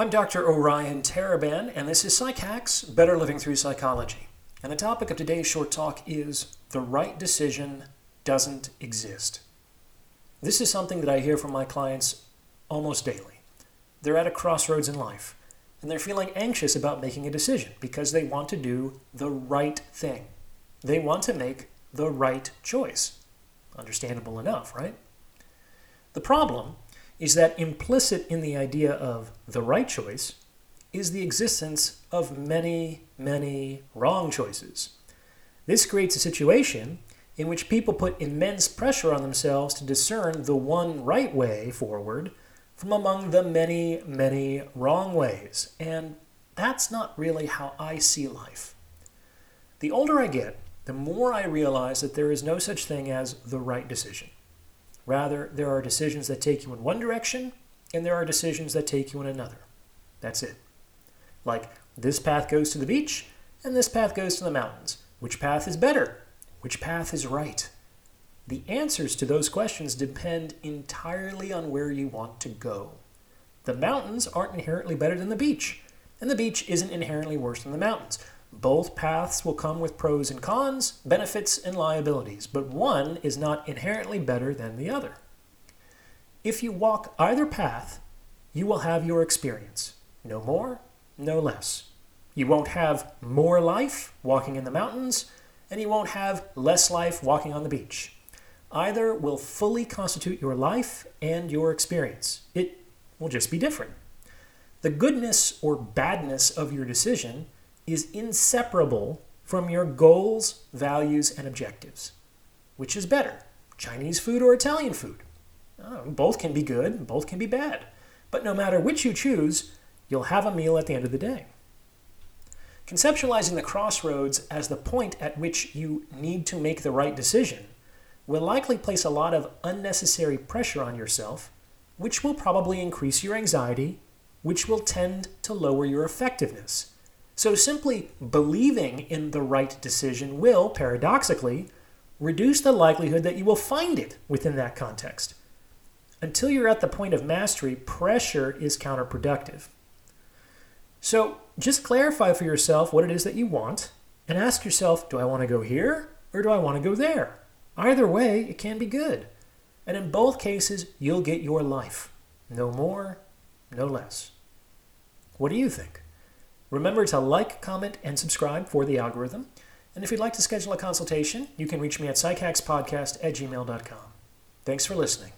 I'm Dr. Orion Taraban, and this is PsycHacks Better Living Through Psychology. And the topic of today's short talk is The Right Decision Doesn't Exist. This is something that I hear from my clients almost daily. They're at a crossroads in life, and they're feeling anxious about making a decision because they want to do the right thing. They want to make the right choice. Understandable enough, right? The problem is that implicit in the idea of the right choice is the existence of many, many wrong choices. This creates a situation in which people put immense pressure on themselves to discern the one right way forward from among the many, many wrong ways. And that's not really how I see life. The older I get, the more I realize that there is no such thing as the right decision. Rather, there are decisions that take you in one direction, and there are decisions that take you in another. That's it. Like, this path goes to the beach, and this path goes to the mountains. Which path is better? Which path is right? The answers to those questions depend entirely on where you want to go. The mountains aren't inherently better than the beach, and the beach isn't inherently worse than the mountains. Both paths will come with pros and cons, benefits and liabilities, but one is not inherently better than the other. If you walk either path, you will have your experience. No more, no less. You won't have more life walking in the mountains, and you won't have less life walking on the beach. Either will fully constitute your life and your experience. It will just be different. The goodness or badness of your decision is inseparable from your goals, values, and objectives. Which is better, Chinese food or Italian food? Oh, both can be good, both can be bad. But no matter which you choose, you'll have a meal at the end of the day. Conceptualizing the crossroads as the point at which you need to make the right decision will likely place a lot of unnecessary pressure on yourself, which will probably increase your anxiety, which will tend to lower your effectiveness. So simply believing in the right decision will, paradoxically, reduce the likelihood that you will find it within that context. Until you're at the point of mastery, pressure is counterproductive. So just clarify for yourself what it is that you want and ask yourself do I want to go here or do I want to go there? Either way, it can be good. And in both cases, you'll get your life. No more, no less. What do you think? Remember to like, comment, and subscribe for the algorithm. And if you'd like to schedule a consultation, you can reach me at psychhackspodcast at gmail.com. Thanks for listening.